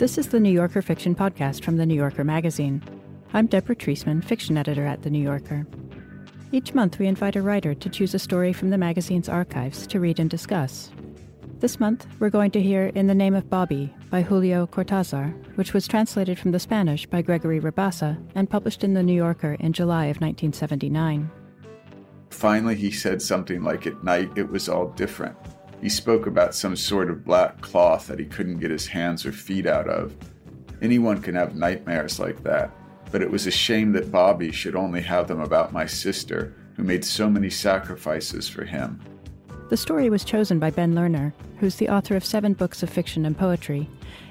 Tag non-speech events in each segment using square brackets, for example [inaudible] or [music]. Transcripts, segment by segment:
This is the New Yorker Fiction Podcast from The New Yorker magazine. I'm Deborah Treisman, fiction editor at The New Yorker. Each month, we invite a writer to choose a story from the magazine's archives to read and discuss. This month, we're going to hear In the Name of Bobby by Julio Cortazar, which was translated from the Spanish by Gregory Rabassa and published in The New Yorker in July of 1979. Finally, he said something like, At night, it was all different. He spoke about some sort of black cloth that he couldn't get his hands or feet out of. Anyone can have nightmares like that, but it was a shame that Bobby should only have them about my sister, who made so many sacrifices for him. The story was chosen by Ben Lerner, who's the author of seven books of fiction and poetry,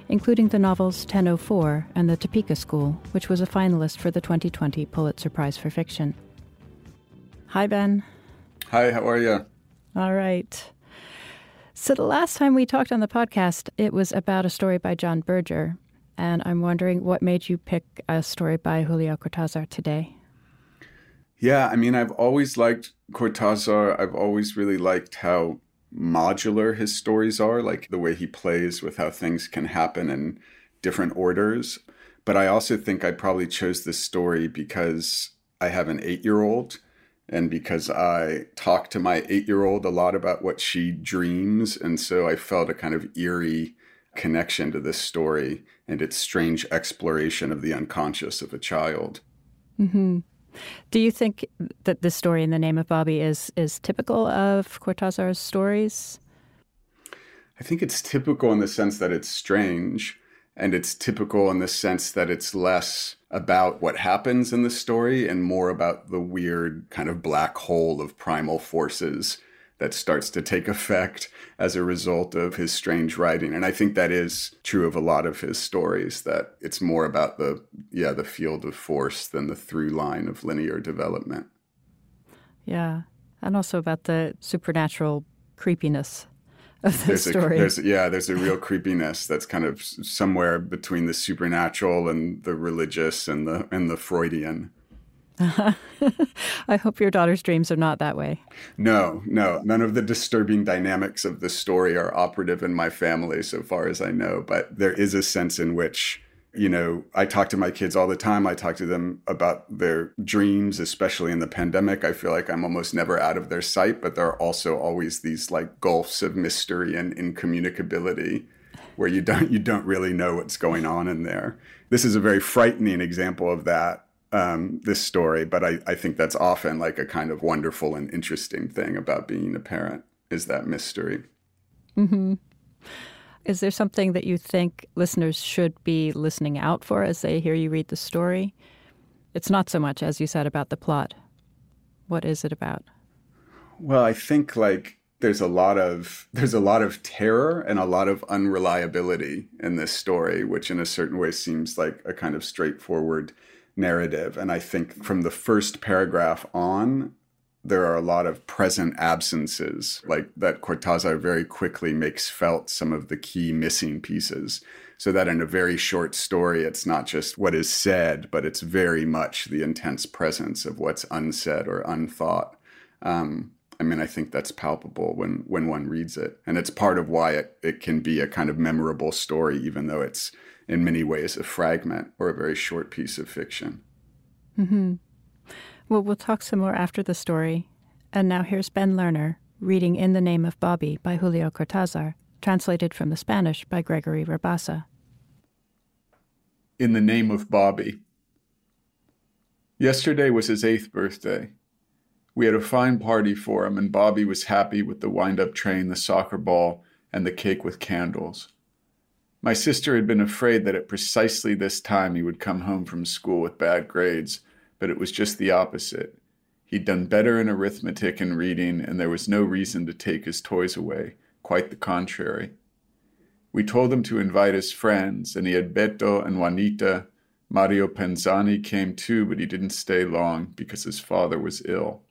including the novels 1004 and The Topeka School, which was a finalist for the 2020 Pulitzer Prize for Fiction. Hi, Ben. Hi, how are you? All right. So, the last time we talked on the podcast, it was about a story by John Berger. And I'm wondering what made you pick a story by Julio Cortazar today? Yeah, I mean, I've always liked Cortazar. I've always really liked how modular his stories are, like the way he plays with how things can happen in different orders. But I also think I probably chose this story because I have an eight year old and because I talk to my eight year old a lot about what she dreams. And so I felt a kind of eerie connection to this story and its strange exploration of the unconscious of a child. Mm-hmm. Do you think that this story in the name of Bobby is is typical of Cortazar's stories? I think it's typical in the sense that it's strange, and it's typical in the sense that it's less about what happens in the story and more about the weird kind of black hole of primal forces that starts to take effect as a result of his strange writing. And i think that is true of a lot of his stories that it's more about the yeah the field of force than the through line of linear development. Yeah. And also about the supernatural creepiness of the there's story a, there's, yeah there's a real creepiness that's kind of somewhere between the supernatural and the religious and the and the freudian [laughs] I hope your daughter's dreams are not that way. No, no. None of the disturbing dynamics of the story are operative in my family, so far as I know. But there is a sense in which, you know, I talk to my kids all the time. I talk to them about their dreams, especially in the pandemic. I feel like I'm almost never out of their sight, but there are also always these like gulfs of mystery and incommunicability where you don't you don't really know what's going on in there. This is a very frightening example of that um, this story, but I, I think that's often like a kind of wonderful and interesting thing about being a parent is that mystery. Mm-hmm. Is there something that you think listeners should be listening out for as they hear you read the story? It's not so much, as you said, about the plot. What is it about? Well, I think like there's a lot of there's a lot of terror and a lot of unreliability in this story, which in a certain way seems like a kind of straightforward narrative. And I think from the first paragraph on, there are a lot of present absences, like that Cortazar very quickly makes felt some of the key missing pieces. So that in a very short story, it's not just what is said, but it's very much the intense presence of what's unsaid or unthought. Um, I mean, I think that's palpable when when one reads it, and it's part of why it, it can be a kind of memorable story, even though it's in many ways a fragment or a very short piece of fiction. Mm-hmm. Well, we'll talk some more after the story. And now here's Ben Lerner reading In the Name of Bobby by Julio Cortazar, translated from the Spanish by Gregory Rabassa. In the Name of Bobby. Yesterday was his eighth birthday. We had a fine party for him, and Bobby was happy with the wind up train, the soccer ball, and the cake with candles. My sister had been afraid that at precisely this time he would come home from school with bad grades, but it was just the opposite. He'd done better in arithmetic and reading, and there was no reason to take his toys away. Quite the contrary. We told him to invite his friends, and he had Beto and Juanita. Mario Panzani came too, but he didn't stay long because his father was ill.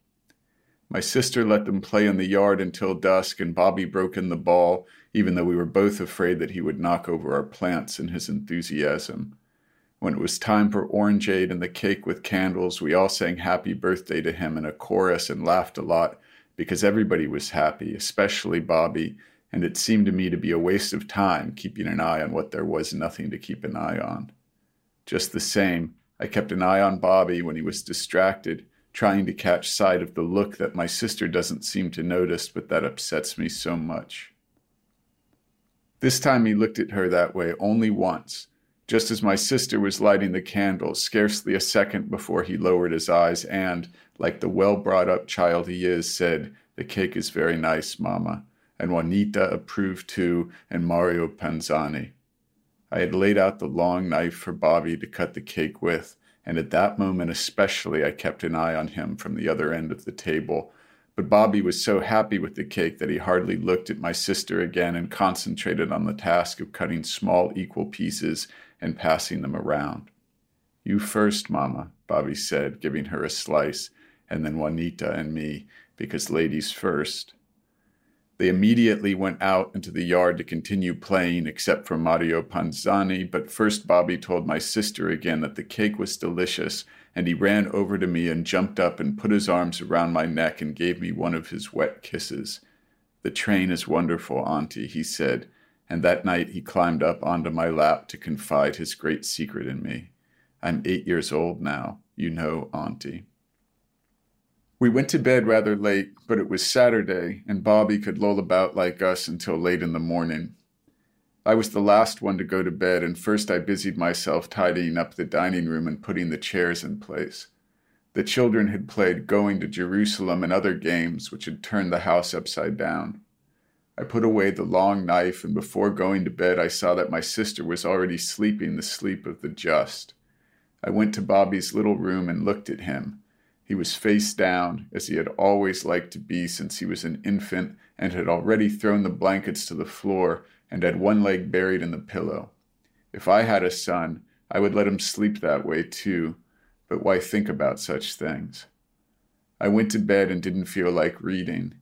My sister let them play in the yard until dusk, and Bobby broke in the ball, even though we were both afraid that he would knock over our plants in his enthusiasm. When it was time for orangeade and the cake with candles, we all sang happy birthday to him in a chorus and laughed a lot because everybody was happy, especially Bobby, and it seemed to me to be a waste of time keeping an eye on what there was nothing to keep an eye on. Just the same, I kept an eye on Bobby when he was distracted, trying to catch sight of the look that my sister doesn't seem to notice, but that upsets me so much. This time he looked at her that way only once, just as my sister was lighting the candles, scarcely a second before he lowered his eyes and, like the well brought up child he is, said, The cake is very nice, Mamma. And Juanita approved too, and Mario Panzani. I had laid out the long knife for Bobby to cut the cake with, and at that moment especially I kept an eye on him from the other end of the table. But Bobby was so happy with the cake that he hardly looked at my sister again and concentrated on the task of cutting small equal pieces and passing them around. You first, Mamma, Bobby said, giving her a slice, and then Juanita and me, because ladies first. They immediately went out into the yard to continue playing, except for Mario Panzani. But first, Bobby told my sister again that the cake was delicious, and he ran over to me and jumped up and put his arms around my neck and gave me one of his wet kisses. The train is wonderful, Auntie, he said, and that night he climbed up onto my lap to confide his great secret in me. I'm eight years old now, you know, Auntie. We went to bed rather late, but it was Saturday, and Bobby could loll about like us until late in the morning. I was the last one to go to bed, and first I busied myself tidying up the dining room and putting the chairs in place. The children had played Going to Jerusalem and other games which had turned the house upside down. I put away the long knife, and before going to bed, I saw that my sister was already sleeping the sleep of the just. I went to Bobby's little room and looked at him he was face down, as he had always liked to be since he was an infant, and had already thrown the blankets to the floor and had one leg buried in the pillow. If I had a son, I would let him sleep that way too, but why think about such things? I went to bed and didn't feel like reading.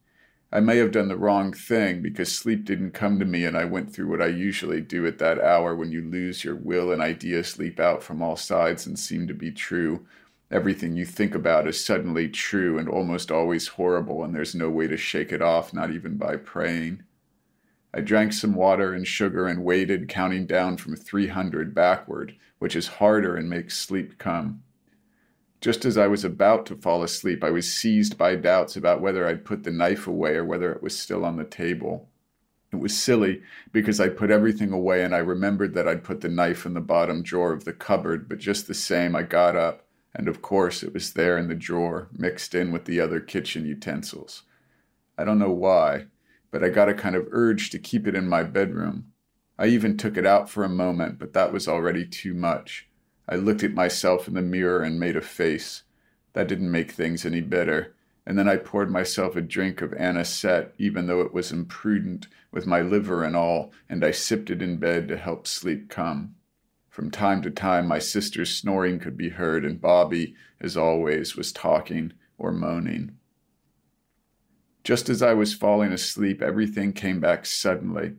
I may have done the wrong thing because sleep didn't come to me and I went through what I usually do at that hour when you lose your will and ideas leap out from all sides and seem to be true, everything you think about is suddenly true and almost always horrible, and there's no way to shake it off, not even by praying. I drank some water and sugar and waited, counting down from 300 backward, which is harder and makes sleep come. Just as I was about to fall asleep, I was seized by doubts about whether I'd put the knife away or whether it was still on the table. It was silly because I'd put everything away and I remembered that I'd put the knife in the bottom drawer of the cupboard, but just the same, I got up and of course it was there in the drawer, mixed in with the other kitchen utensils. I don't know why, but I got a kind of urge to keep it in my bedroom. I even took it out for a moment, but that was already too much. I looked at myself in the mirror and made a face. That didn't make things any better. And then I poured myself a drink of anisette, even though it was imprudent, with my liver and all, and I sipped it in bed to help sleep come. From time to time, my sister's snoring could be heard, and Bobby, as always, was talking or moaning. Just as I was falling asleep, everything came back suddenly.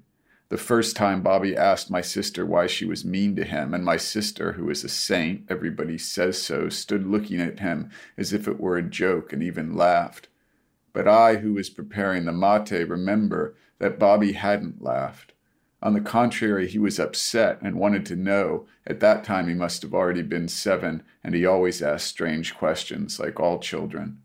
The first time Bobby asked my sister why she was mean to him, and my sister, who is a saint, everybody says so, stood looking at him as if it were a joke and even laughed. But I, who was preparing the mate, remember that Bobby hadn't laughed. On the contrary, he was upset and wanted to know. At that time, he must have already been seven, and he always asked strange questions, like all children.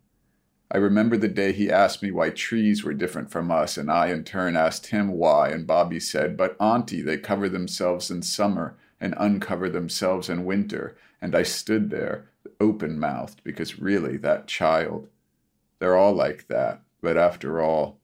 I remember the day he asked me why trees were different from us, and I in turn asked him why, and Bobby said, But, Auntie, they cover themselves in summer and uncover themselves in winter. And I stood there, open mouthed, because really, that child. They're all like that, but after all.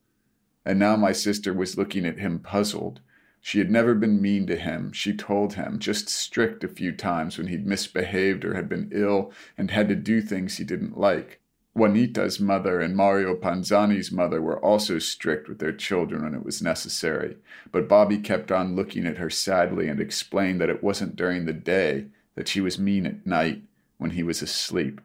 And now my sister was looking at him puzzled. She had never been mean to him, she told him, just strict a few times when he'd misbehaved or had been ill and had to do things he didn't like. Juanita's mother and Mario Panzani's mother were also strict with their children when it was necessary, but Bobby kept on looking at her sadly and explained that it wasn't during the day, that she was mean at night when he was asleep.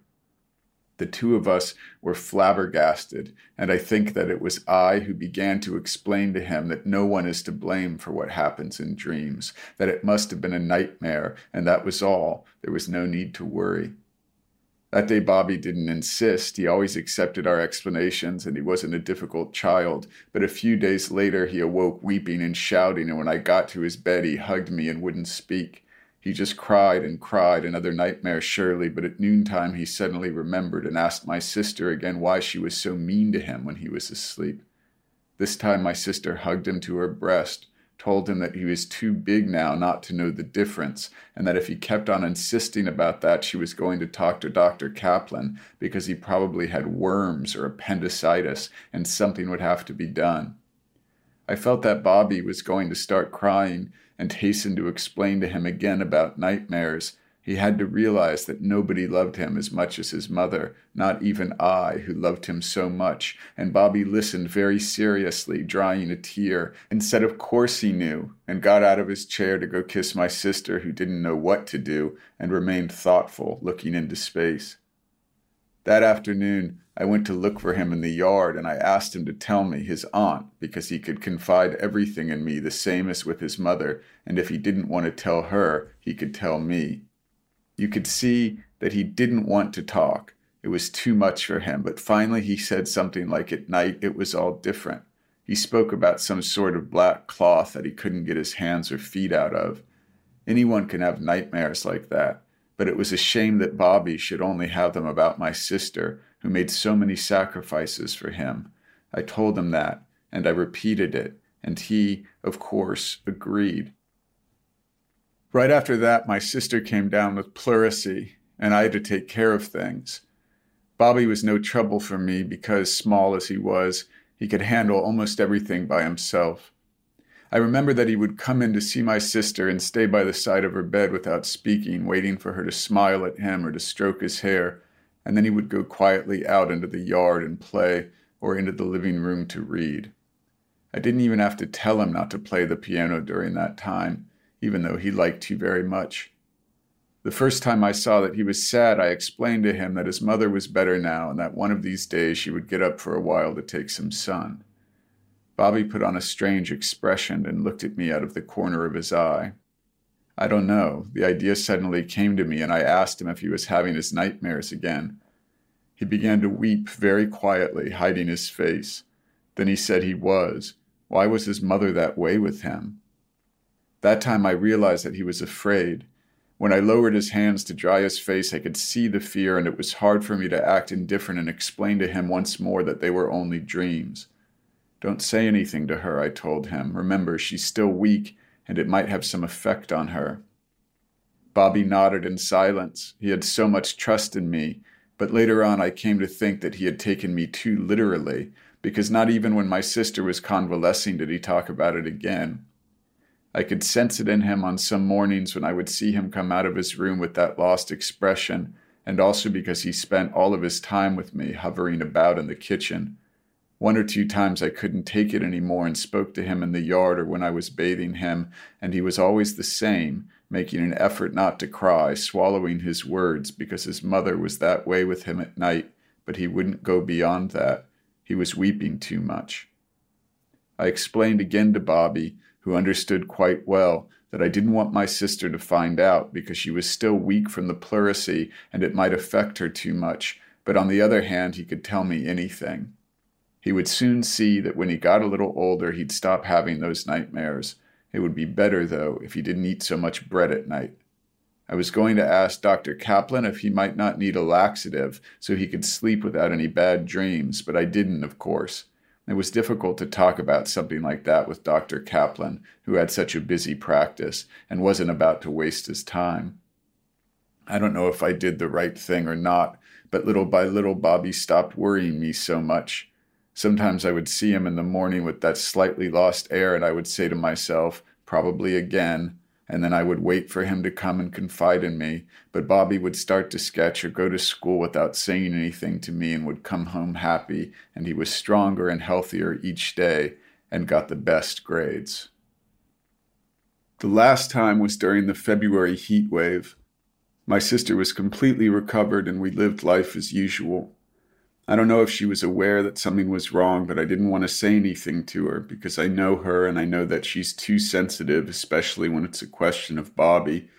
The two of us were flabbergasted, and I think that it was I who began to explain to him that no one is to blame for what happens in dreams, that it must have been a nightmare, and that was all. There was no need to worry. That day, Bobby didn't insist. He always accepted our explanations, and he wasn't a difficult child. But a few days later, he awoke weeping and shouting, and when I got to his bed, he hugged me and wouldn't speak. He just cried and cried, another nightmare surely, but at noontime he suddenly remembered and asked my sister again why she was so mean to him when he was asleep. This time my sister hugged him to her breast told him that he was too big now not to know the difference, and that if he kept on insisting about that, she was going to talk to Dr. Kaplan because he probably had worms or appendicitis and something would have to be done. I felt that Bobby was going to start crying and hastened to explain to him again about nightmares he had to realize that nobody loved him as much as his mother, not even I, who loved him so much. And Bobby listened very seriously, drying a tear, and said, Of course he knew, and got out of his chair to go kiss my sister, who didn't know what to do, and remained thoughtful, looking into space. That afternoon, I went to look for him in the yard, and I asked him to tell me, his aunt, because he could confide everything in me the same as with his mother, and if he didn't want to tell her, he could tell me. You could see that he didn't want to talk. It was too much for him, but finally he said something like at night it was all different. He spoke about some sort of black cloth that he couldn't get his hands or feet out of. Anyone can have nightmares like that, but it was a shame that Bobby should only have them about my sister, who made so many sacrifices for him. I told him that, and I repeated it, and he, of course, agreed. Right after that, my sister came down with pleurisy, and I had to take care of things. Bobby was no trouble for me because, small as he was, he could handle almost everything by himself. I remember that he would come in to see my sister and stay by the side of her bed without speaking, waiting for her to smile at him or to stroke his hair, and then he would go quietly out into the yard and play or into the living room to read. I didn't even have to tell him not to play the piano during that time even though he liked you very much. The first time I saw that he was sad, I explained to him that his mother was better now and that one of these days she would get up for a while to take some sun. Bobby put on a strange expression and looked at me out of the corner of his eye. I don't know. The idea suddenly came to me, and I asked him if he was having his nightmares again. He began to weep very quietly, hiding his face. Then he said he was. Why was his mother that way with him? That time I realized that he was afraid. When I lowered his hands to dry his face, I could see the fear, and it was hard for me to act indifferent and explain to him once more that they were only dreams. Don't say anything to her, I told him. Remember, she's still weak, and it might have some effect on her. Bobby nodded in silence. He had so much trust in me, but later on I came to think that he had taken me too literally, because not even when my sister was convalescing did he talk about it again. I could sense it in him on some mornings when I would see him come out of his room with that lost expression, and also because he spent all of his time with me hovering about in the kitchen. One or two times I couldn't take it any more and spoke to him in the yard or when I was bathing him, and he was always the same, making an effort not to cry, swallowing his words because his mother was that way with him at night, but he wouldn't go beyond that. He was weeping too much. I explained again to Bobby who understood quite well that I didn't want my sister to find out because she was still weak from the pleurisy and it might affect her too much, but on the other hand, he could tell me anything. He would soon see that when he got a little older, he'd stop having those nightmares. It would be better, though, if he didn't eat so much bread at night. I was going to ask Dr. Kaplan if he might not need a laxative so he could sleep without any bad dreams, but I didn't, of course. It was difficult to talk about something like that with Dr. Kaplan, who had such a busy practice and wasn't about to waste his time. I don't know if I did the right thing or not, but little by little Bobby stopped worrying me so much. Sometimes I would see him in the morning with that slightly lost air, and I would say to myself, probably again, and then I would wait for him to come and confide in me. But Bobby would start to sketch or go to school without saying anything to me and would come home happy, and he was stronger and healthier each day and got the best grades. The last time was during the February heat wave. My sister was completely recovered and we lived life as usual. I don't know if she was aware that something was wrong, but I didn't want to say anything to her because I know her and I know that she's too sensitive, especially when it's a question of Bobby.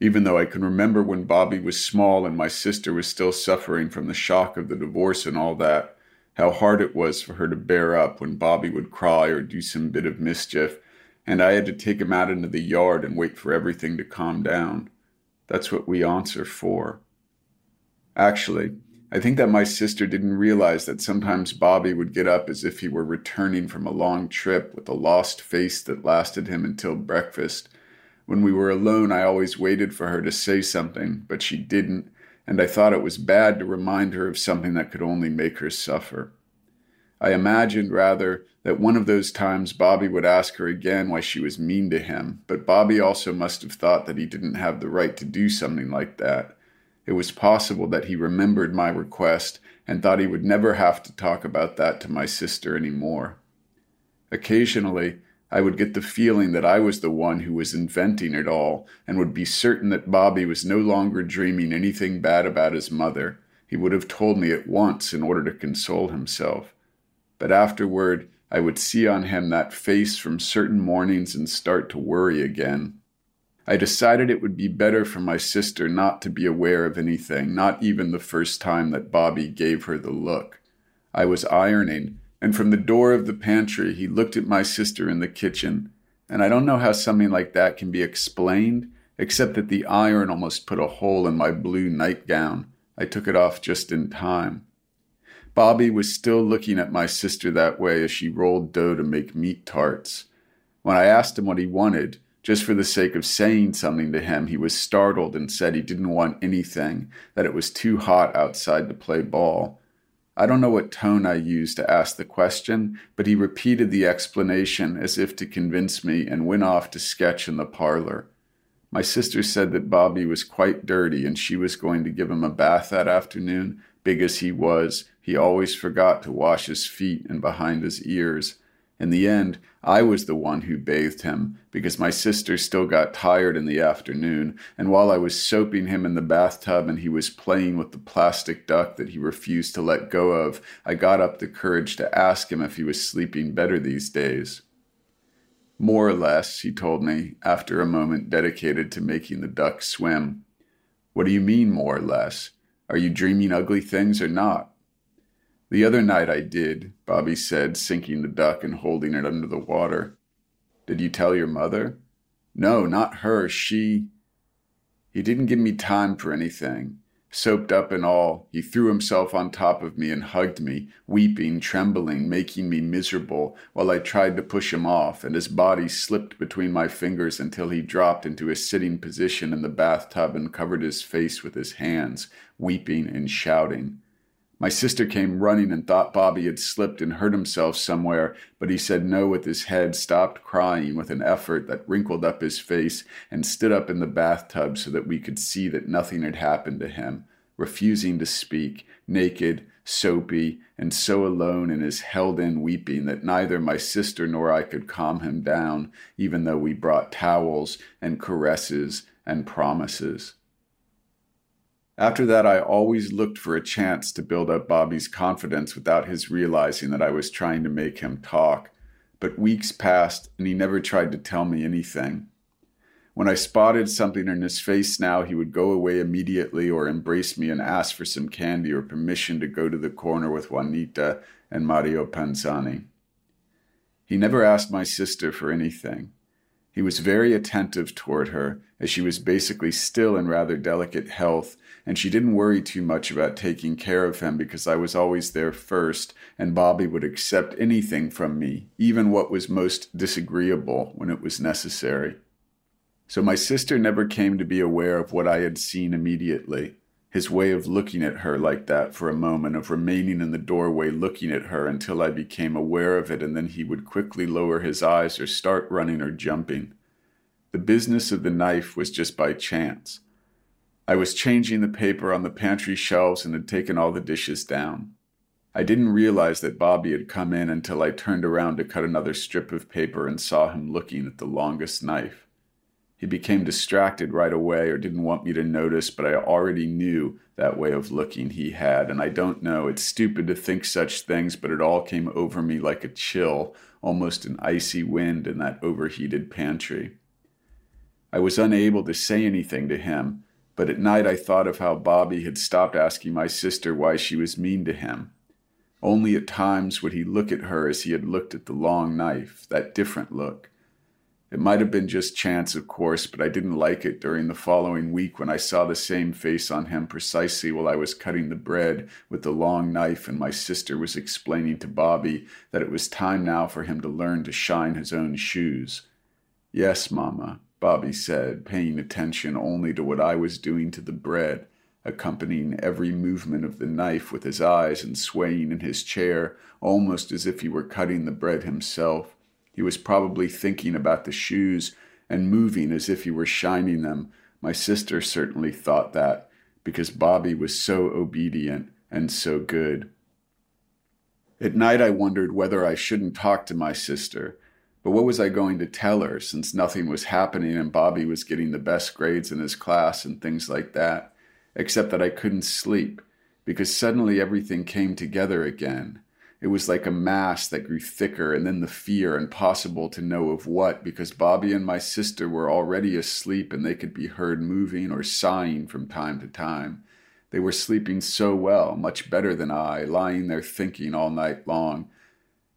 even though I can remember when Bobby was small and my sister was still suffering from the shock of the divorce and all that, how hard it was for her to bear up when Bobby would cry or do some bit of mischief, and I had to take him out into the yard and wait for everything to calm down. That's what we aunts are for. Actually, I think that my sister didn't realize that sometimes Bobby would get up as if he were returning from a long trip with a lost face that lasted him until breakfast. When we were alone, I always waited for her to say something, but she didn't, and I thought it was bad to remind her of something that could only make her suffer. I imagined, rather, that one of those times Bobby would ask her again why she was mean to him, but Bobby also must have thought that he didn't have the right to do something like that. It was possible that he remembered my request and thought he would never have to talk about that to my sister any more. Occasionally, I would get the feeling that I was the one who was inventing it all and would be certain that Bobby was no longer dreaming anything bad about his mother. He would have told me at once in order to console himself. But afterward, I would see on him that face from certain mornings and start to worry again. I decided it would be better for my sister not to be aware of anything, not even the first time that Bobby gave her the look. I was ironing, and from the door of the pantry he looked at my sister in the kitchen, and I don't know how something like that can be explained, except that the iron almost put a hole in my blue nightgown. I took it off just in time. Bobby was still looking at my sister that way as she rolled dough to make meat tarts. When I asked him what he wanted, just for the sake of saying something to him, he was startled and said he didn't want anything, that it was too hot outside to play ball. I don't know what tone I used to ask the question, but he repeated the explanation as if to convince me and went off to sketch in the parlor. My sister said that Bobby was quite dirty and she was going to give him a bath that afternoon. Big as he was, he always forgot to wash his feet and behind his ears. In the end, I was the one who bathed him because my sister still got tired in the afternoon, and while I was soaping him in the bathtub and he was playing with the plastic duck that he refused to let go of, I got up the courage to ask him if he was sleeping better these days. More or less, he told me, after a moment dedicated to making the duck swim. What do you mean, more or less? Are you dreaming ugly things or not? The other night I did, Bobby said, sinking the duck and holding it under the water. Did you tell your mother? No, not her. She. He didn't give me time for anything. Soaped up and all, he threw himself on top of me and hugged me, weeping, trembling, making me miserable, while I tried to push him off, and his body slipped between my fingers until he dropped into a sitting position in the bathtub and covered his face with his hands, weeping and shouting. My sister came running and thought Bobby had slipped and hurt himself somewhere, but he said no with his head, stopped crying with an effort that wrinkled up his face, and stood up in the bathtub so that we could see that nothing had happened to him, refusing to speak, naked, soapy, and so alone in his held in weeping that neither my sister nor I could calm him down, even though we brought towels and caresses and promises. After that, I always looked for a chance to build up Bobby's confidence without his realizing that I was trying to make him talk. But weeks passed, and he never tried to tell me anything. When I spotted something in his face now, he would go away immediately or embrace me and ask for some candy or permission to go to the corner with Juanita and Mario Panzani. He never asked my sister for anything. He was very attentive toward her, as she was basically still in rather delicate health, and she didn't worry too much about taking care of him because I was always there first, and Bobby would accept anything from me, even what was most disagreeable when it was necessary. So my sister never came to be aware of what I had seen immediately his way of looking at her like that for a moment, of remaining in the doorway looking at her until I became aware of it, and then he would quickly lower his eyes or start running or jumping. The business of the knife was just by chance. I was changing the paper on the pantry shelves and had taken all the dishes down. I didn't realize that Bobby had come in until I turned around to cut another strip of paper and saw him looking at the longest knife. He became distracted right away or didn't want me to notice, but I already knew that way of looking he had. And I don't know, it's stupid to think such things, but it all came over me like a chill, almost an icy wind in that overheated pantry. I was unable to say anything to him, but at night I thought of how Bobby had stopped asking my sister why she was mean to him. Only at times would he look at her as he had looked at the long knife, that different look. It might have been just chance, of course, but I didn't like it during the following week when I saw the same face on him precisely while I was cutting the bread with the long knife and my sister was explaining to Bobby that it was time now for him to learn to shine his own shoes. Yes, Mamma, Bobby said, paying attention only to what I was doing to the bread, accompanying every movement of the knife with his eyes and swaying in his chair almost as if he were cutting the bread himself. He was probably thinking about the shoes and moving as if he were shining them. My sister certainly thought that, because Bobby was so obedient and so good. At night, I wondered whether I shouldn't talk to my sister. But what was I going to tell her since nothing was happening and Bobby was getting the best grades in his class and things like that? Except that I couldn't sleep because suddenly everything came together again. It was like a mass that grew thicker, and then the fear, impossible to know of what, because Bobby and my sister were already asleep and they could be heard moving or sighing from time to time. They were sleeping so well, much better than I, lying there thinking all night long.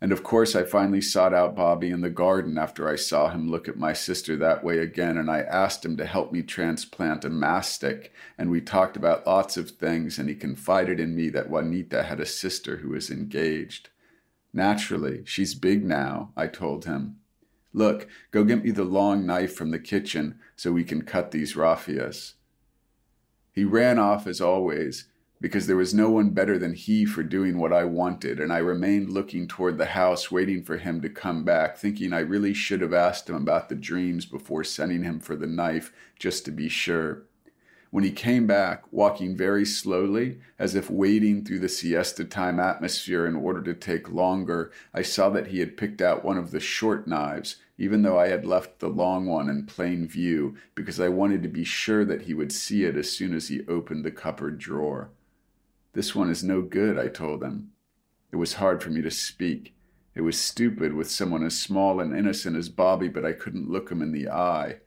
And of course, I finally sought out Bobby in the garden after I saw him look at my sister that way again, and I asked him to help me transplant a mastic. And we talked about lots of things, and he confided in me that Juanita had a sister who was engaged. Naturally, she's big now, I told him. Look, go get me the long knife from the kitchen so we can cut these raffias. He ran off as always, because there was no one better than he for doing what I wanted, and I remained looking toward the house, waiting for him to come back, thinking I really should have asked him about the dreams before sending him for the knife, just to be sure. When he came back, walking very slowly, as if wading through the siesta time atmosphere in order to take longer, I saw that he had picked out one of the short knives, even though I had left the long one in plain view, because I wanted to be sure that he would see it as soon as he opened the cupboard drawer. This one is no good, I told him. It was hard for me to speak. It was stupid with someone as small and innocent as Bobby, but I couldn't look him in the eye.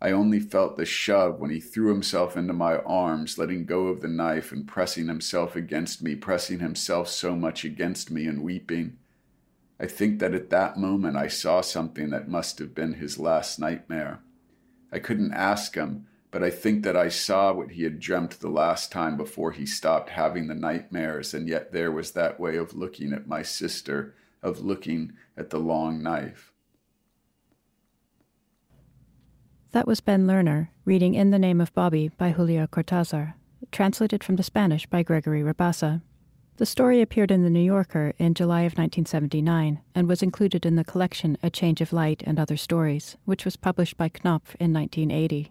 I only felt the shove when he threw himself into my arms, letting go of the knife and pressing himself against me, pressing himself so much against me and weeping. I think that at that moment I saw something that must have been his last nightmare. I couldn't ask him, but I think that I saw what he had dreamt the last time before he stopped having the nightmares, and yet there was that way of looking at my sister, of looking at the long knife. That was Ben Lerner reading In the Name of Bobby by Julio Cortázar, translated from the Spanish by Gregory Rabassa. The story appeared in The New Yorker in July of 1979 and was included in the collection A Change of Light and Other Stories, which was published by Knopf in 1980.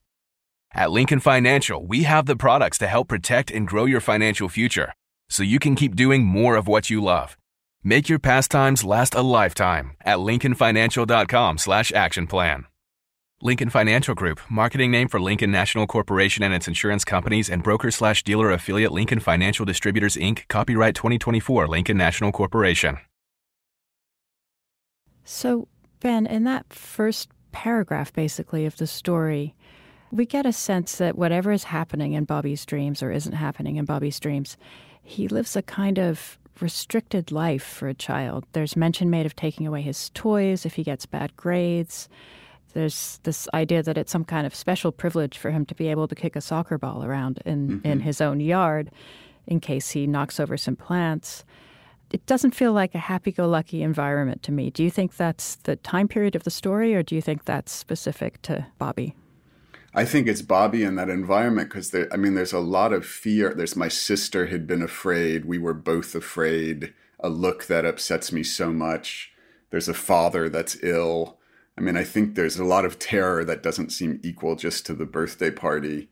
At Lincoln Financial, we have the products to help protect and grow your financial future so you can keep doing more of what you love. Make your pastimes last a lifetime at lincolnfinancial.com slash action plan. Lincoln Financial Group, marketing name for Lincoln National Corporation and its insurance companies and broker slash dealer affiliate Lincoln Financial Distributors Inc., copyright 2024 Lincoln National Corporation. So, Ben, in that first paragraph, basically, of the story, we get a sense that whatever is happening in Bobby's dreams or isn't happening in Bobby's dreams, he lives a kind of restricted life for a child. There's mention made of taking away his toys if he gets bad grades. There's this idea that it's some kind of special privilege for him to be able to kick a soccer ball around in, mm-hmm. in his own yard in case he knocks over some plants. It doesn't feel like a happy go lucky environment to me. Do you think that's the time period of the story, or do you think that's specific to Bobby? I think it's Bobby in that environment because I mean, there's a lot of fear. There's my sister had been afraid. We were both afraid. A look that upsets me so much. There's a father that's ill. I mean, I think there's a lot of terror that doesn't seem equal just to the birthday party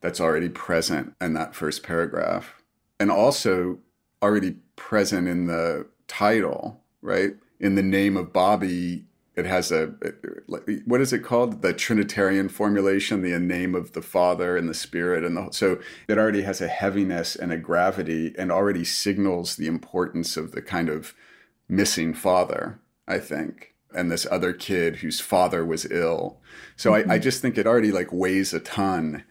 that's already present in that first paragraph. And also already present in the title, right? In the name of Bobby, it has a what is it called the trinitarian formulation the name of the father and the spirit and the so it already has a heaviness and a gravity and already signals the importance of the kind of missing father i think and this other kid whose father was ill so mm-hmm. I, I mm-hmm. just think it already like weighs a ton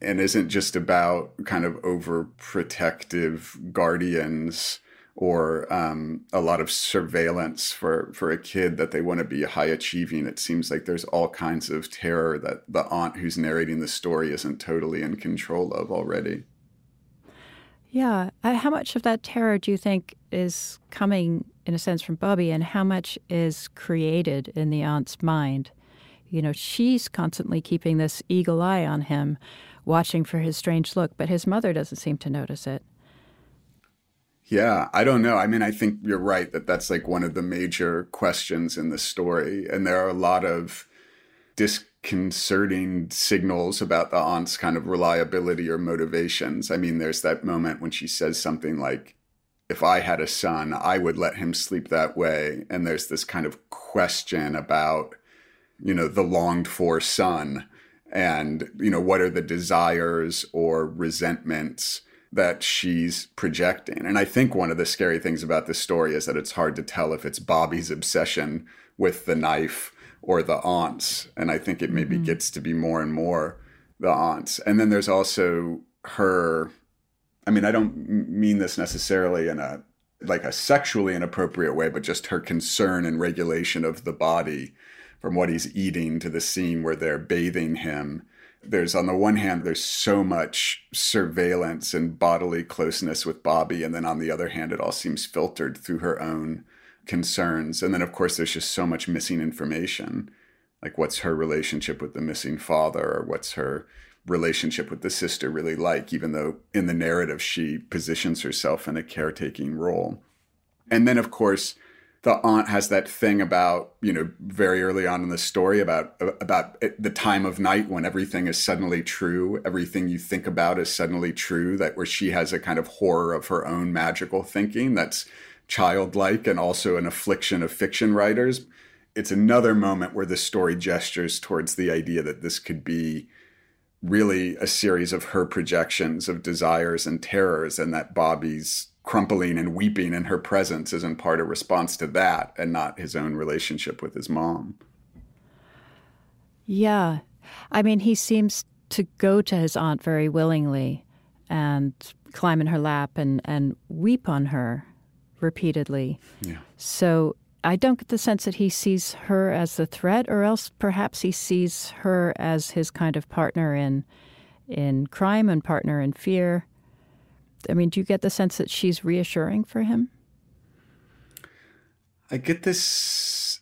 and isn't just about kind of overprotective guardians or um, a lot of surveillance for for a kid that they want to be high achieving. It seems like there's all kinds of terror that the aunt who's narrating the story isn't totally in control of already. Yeah, uh, how much of that terror do you think is coming, in a sense, from Bobby, and how much is created in the aunt's mind? You know, she's constantly keeping this eagle eye on him, watching for his strange look, but his mother doesn't seem to notice it. Yeah, I don't know. I mean, I think you're right that that's like one of the major questions in the story. And there are a lot of disconcerting signals about the aunt's kind of reliability or motivations. I mean, there's that moment when she says something like, if I had a son, I would let him sleep that way. And there's this kind of question about, you know, the longed for son and, you know, what are the desires or resentments that she's projecting. And I think one of the scary things about this story is that it's hard to tell if it's Bobby's obsession with the knife or the aunts. And I think it maybe mm-hmm. gets to be more and more the aunts. And then there's also her. I mean, I don't mean this necessarily in a like a sexually inappropriate way, but just her concern and regulation of the body from what he's eating to the scene where they're bathing him there's on the one hand there's so much surveillance and bodily closeness with bobby and then on the other hand it all seems filtered through her own concerns. And then of course there's just so much missing information like what's her relationship with the missing father or what's her relationship with the sister really like even though in the narrative she positions herself in a caretaking role. And then of course the aunt has that thing about you know very early on in the story about about the time of night when everything is suddenly true everything you think about is suddenly true that where she has a kind of horror of her own magical thinking that's childlike and also an affliction of fiction writers. It's another moment where the story gestures towards the idea that this could be really a series of her projections of desires and terrors and that bobby's crumpling and weeping in her presence is in part a response to that and not his own relationship with his mom. Yeah. I mean, he seems to go to his aunt very willingly and climb in her lap and, and weep on her repeatedly. Yeah. So I don't get the sense that he sees her as the threat, or else perhaps he sees her as his kind of partner in in crime and partner in fear. I mean, do you get the sense that she's reassuring for him? I get this.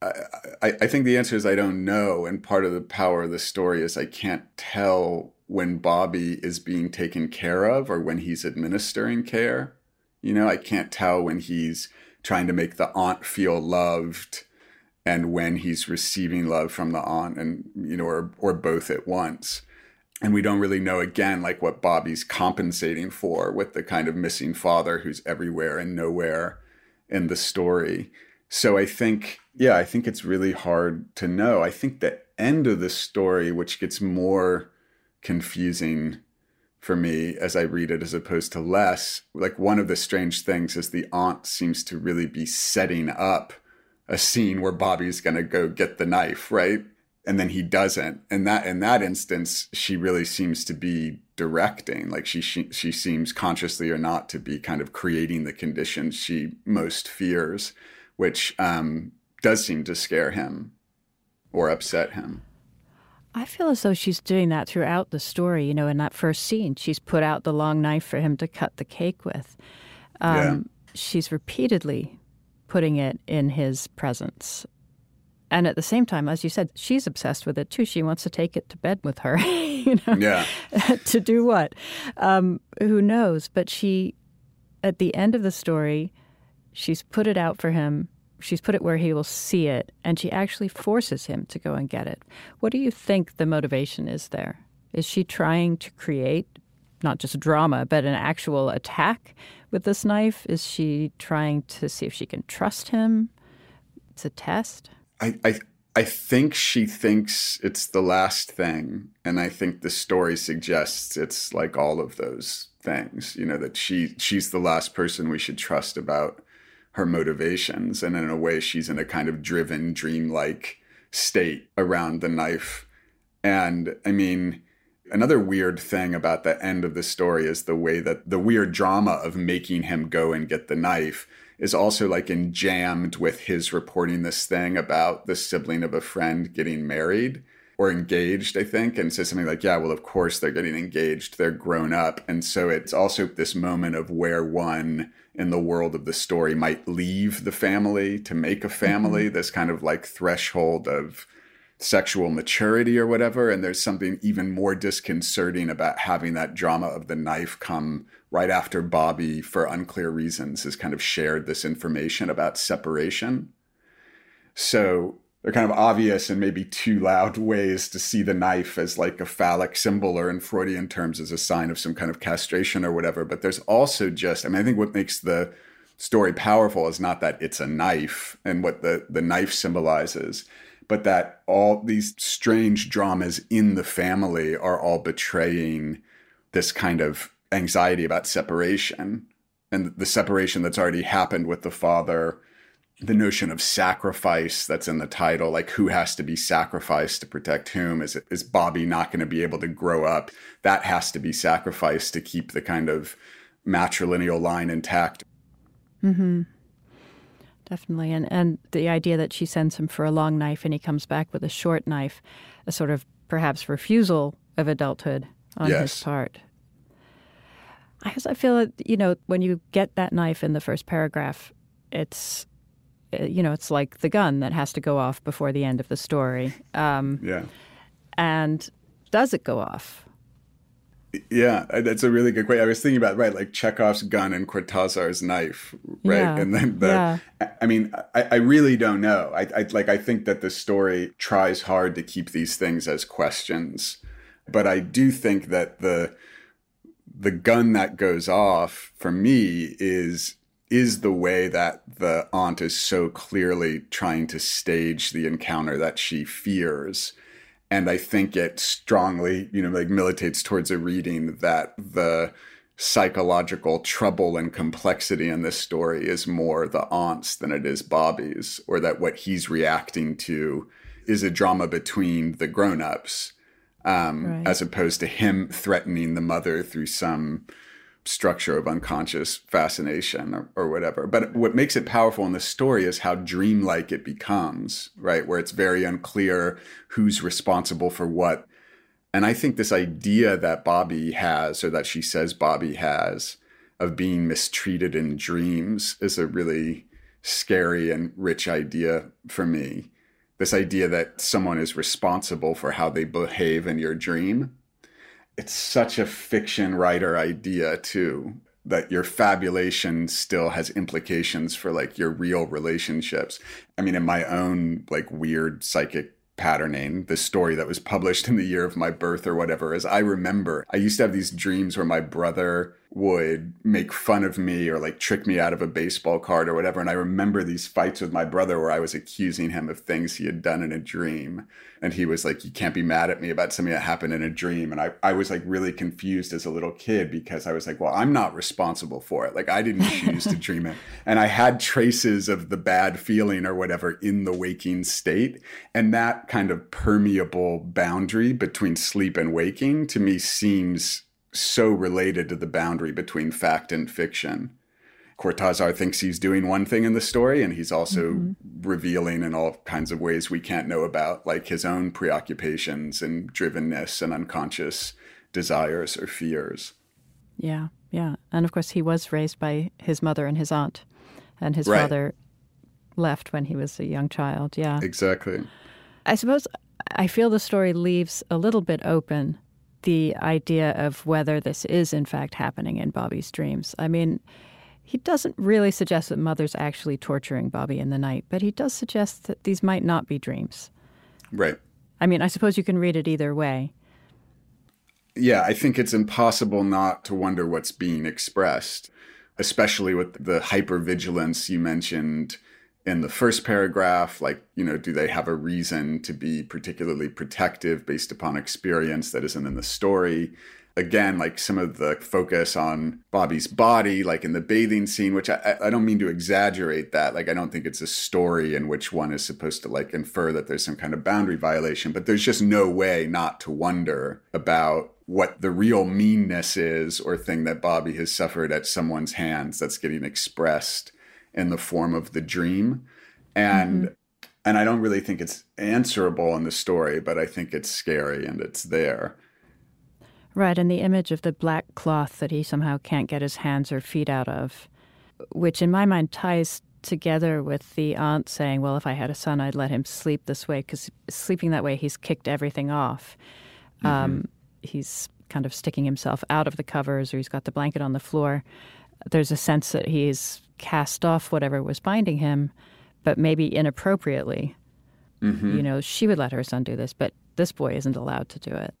I, I, think the answer is I don't know. And part of the power of the story is I can't tell when Bobby is being taken care of or when he's administering care. You know, I can't tell when he's trying to make the aunt feel loved and when he's receiving love from the aunt and you know or or both at once and we don't really know again like what Bobby's compensating for with the kind of missing father who's everywhere and nowhere in the story. So I think, yeah, I think it's really hard to know. I think the end of the story, which gets more confusing for me as I read it as opposed to less, like one of the strange things is the aunt seems to really be setting up a scene where Bobby's going to go get the knife, right? And then he doesn't. And that in that instance, she really seems to be directing. Like she, she she seems consciously or not to be kind of creating the conditions she most fears, which um, does seem to scare him or upset him. I feel as though she's doing that throughout the story. You know, in that first scene, she's put out the long knife for him to cut the cake with. Um, yeah. She's repeatedly putting it in his presence. And at the same time, as you said, she's obsessed with it too. She wants to take it to bed with her. [laughs] you know? Yeah. [laughs] to do what? Um, who knows? But she, at the end of the story, she's put it out for him she's put it where he will see it, and she actually forces him to go and get it. What do you think the motivation is there? Is she trying to create not just drama, but an actual attack with this knife? Is she trying to see if she can trust him? It's a test. I, I, I think she thinks it's the last thing, and I think the story suggests it's like all of those things. You know that she she's the last person we should trust about her motivations. And in a way, she's in a kind of driven, dreamlike state around the knife. And I mean, another weird thing about the end of the story is the way that the weird drama of making him go and get the knife is also like enjambed with his reporting this thing about the sibling of a friend getting married or engaged, I think, and says something like, Yeah, well, of course they're getting engaged. They're grown up. And so it's also this moment of where one in the world of the story might leave the family to make a family, mm-hmm. this kind of like threshold of sexual maturity or whatever. And there's something even more disconcerting about having that drama of the knife come right after Bobby, for unclear reasons, has kind of shared this information about separation. So they're kind of obvious and maybe too loud ways to see the knife as like a phallic symbol or in Freudian terms as a sign of some kind of castration or whatever. But there's also just, I mean, I think what makes the story powerful is not that it's a knife and what the, the knife symbolizes, but that all these strange dramas in the family are all betraying this kind of anxiety about separation and the separation that's already happened with the father the notion of sacrifice that's in the title, like who has to be sacrificed to protect whom? Is it is Bobby not going to be able to grow up? That has to be sacrificed to keep the kind of matrilineal line intact. Hmm. Definitely, and and the idea that she sends him for a long knife and he comes back with a short knife, a sort of perhaps refusal of adulthood on yes. his part. I guess I feel that you know when you get that knife in the first paragraph, it's uh, you know, it's like the gun that has to go off before the end of the story. [laughs] Um, yeah. And does it go off? Yeah, uh, that's a really good question. I was thinking about right, like Chekhov's gun and Cortázar's knife, right? Yeah. And then the, yeah. I mean, I, I really don't know. I, I like, I think that the story tries hard to keep these things as questions, but I do think that the the gun that goes off for me is is the way that the aunt is so clearly trying to stage the encounter that she fears. And I think it strongly, you know, like militates towards a reading that the psychological trouble and complexity in this story is more the aunt's than it is Bobby's, or that what he's reacting to is a drama between the grown-ups, um, right. as opposed to him threatening the mother through some structure of unconscious fascination or, or, whatever. But what makes it powerful in the story is how dreamlike it becomes, right? Where it's very unclear who's responsible for what. And I think this idea that Bobby has, or that she says Bobby has, of being mistreated in dreams is a really scary and rich idea for me. This idea that someone is responsible for how they behave in your dream it's such a fiction writer idea too that your fabulation still has implications for like your real relationships. I mean, in my own like weird psychic patterning, the story that was published in the year of my birth or whatever, is I remember I used to have these dreams where my brother would make fun of me or like trick me out of a baseball card or whatever. And I remember these fights with my brother where I was accusing him of things he had done in a dream. And he was like, You can't be mad at me about something that happened in a dream. And I, I was like really confused as a little kid because I was like, Well, I'm not responsible for it. Like I didn't choose to [laughs] dream it. And I had traces of the bad feeling or whatever in the waking state. And that kind of permeable boundary between sleep and waking to me seems so related to the boundary between fact and fiction. Cortázar thinks he's doing one thing in the story, and he's also mm-hmm. revealing in all kinds of ways we can't know about, like his own preoccupations and drivenness and unconscious desires or fears. Yeah, yeah. And of course, he was raised by his mother and his aunt, and his right. father left when he was a young child. Yeah. Exactly. I suppose I feel the story leaves a little bit open the idea of whether this is in fact happening in Bobby's dreams. I mean, he doesn't really suggest that Mother's actually torturing Bobby in the night, but he does suggest that these might not be dreams. Right. I mean, I suppose you can read it either way. Yeah, I think it's impossible not to wonder what's being expressed, especially with the hypervigilance you mentioned in the first paragraph like you know do they have a reason to be particularly protective based upon experience that isn't in the story? Again like some of the focus on bobby's body like in the bathing scene which I, I don't mean to exaggerate that. Like i don't think it's a story in which one is supposed to like infer that there's some kind of boundary violation but there's just no way not to wonder about what the real meanness is or thing that bobby has suffered at someone's hands that's getting expressed in the form of the dream and mm-hmm. and i don't really think it's answerable in the story but i think it's scary and it's there right and the image of the black cloth that he somehow can't get his hands or feet out of which in my mind ties together with the aunt saying well if i had a son i'd let him sleep this way because sleeping that way he's kicked everything off mm-hmm. um, he's kind of sticking himself out of the covers or he's got the blanket on the floor there's a sense that he's cast off whatever was binding him, but maybe inappropriately. Mm-hmm. You know, she would let her son do this, but this boy isn't allowed to do it.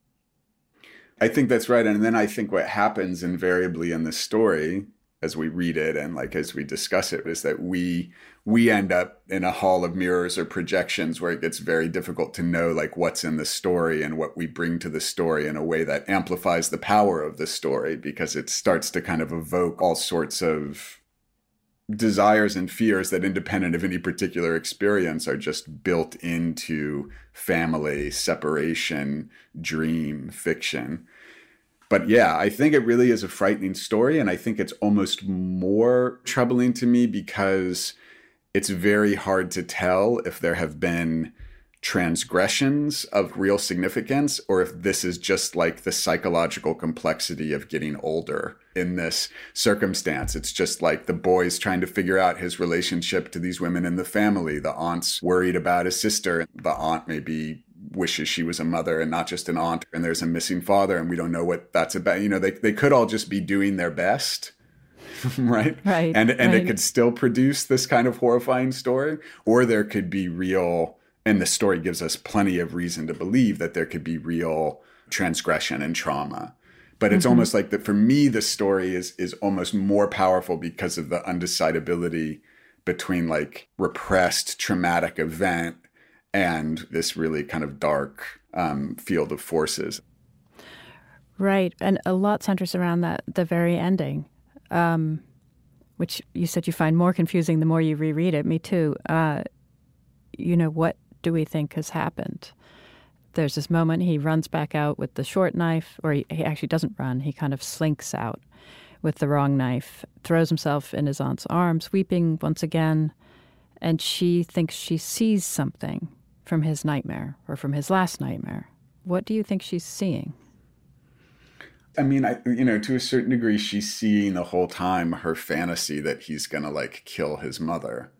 I think that's right. And then I think what happens invariably in the story as we read it and like as we discuss it is that we we end up in a hall of mirrors or projections where it gets very difficult to know like what's in the story and what we bring to the story in a way that amplifies the power of the story because it starts to kind of evoke all sorts of desires and fears that independent of any particular experience are just built into family separation dream fiction but yeah, I think it really is a frightening story. And I think it's almost more troubling to me because it's very hard to tell if there have been transgressions of real significance or if this is just like the psychological complexity of getting older in this circumstance. It's just like the boy's trying to figure out his relationship to these women in the family. The aunt's worried about his sister. The aunt maybe wishes she was a mother and not just an aunt and there's a missing father and we don't know what that's about you know they, they could all just be doing their best [laughs] right right and and right. it could still produce this kind of horrifying story or there could be real and the story gives us plenty of reason to believe that there could be real transgression and trauma but it's mm-hmm. almost like that for me the story is is almost more powerful because of the undecidability between like repressed traumatic event and this really kind of dark um, field of forces. Right, and a lot centers around that the very ending, um, which you said you find more confusing the more you reread it. Me too. Uh, you know, what do we think has happened? There's this moment he runs back out with the short knife, or he, he actually doesn't run. He kind of slinks out with the wrong knife, throws himself in his aunt's arms, weeping once again, and she thinks she sees something from his nightmare or from his last nightmare. What do you think she's seeing? I mean, I you know, to a certain degree, she's seeing the whole time her fantasy that he's gonna like kill his mother.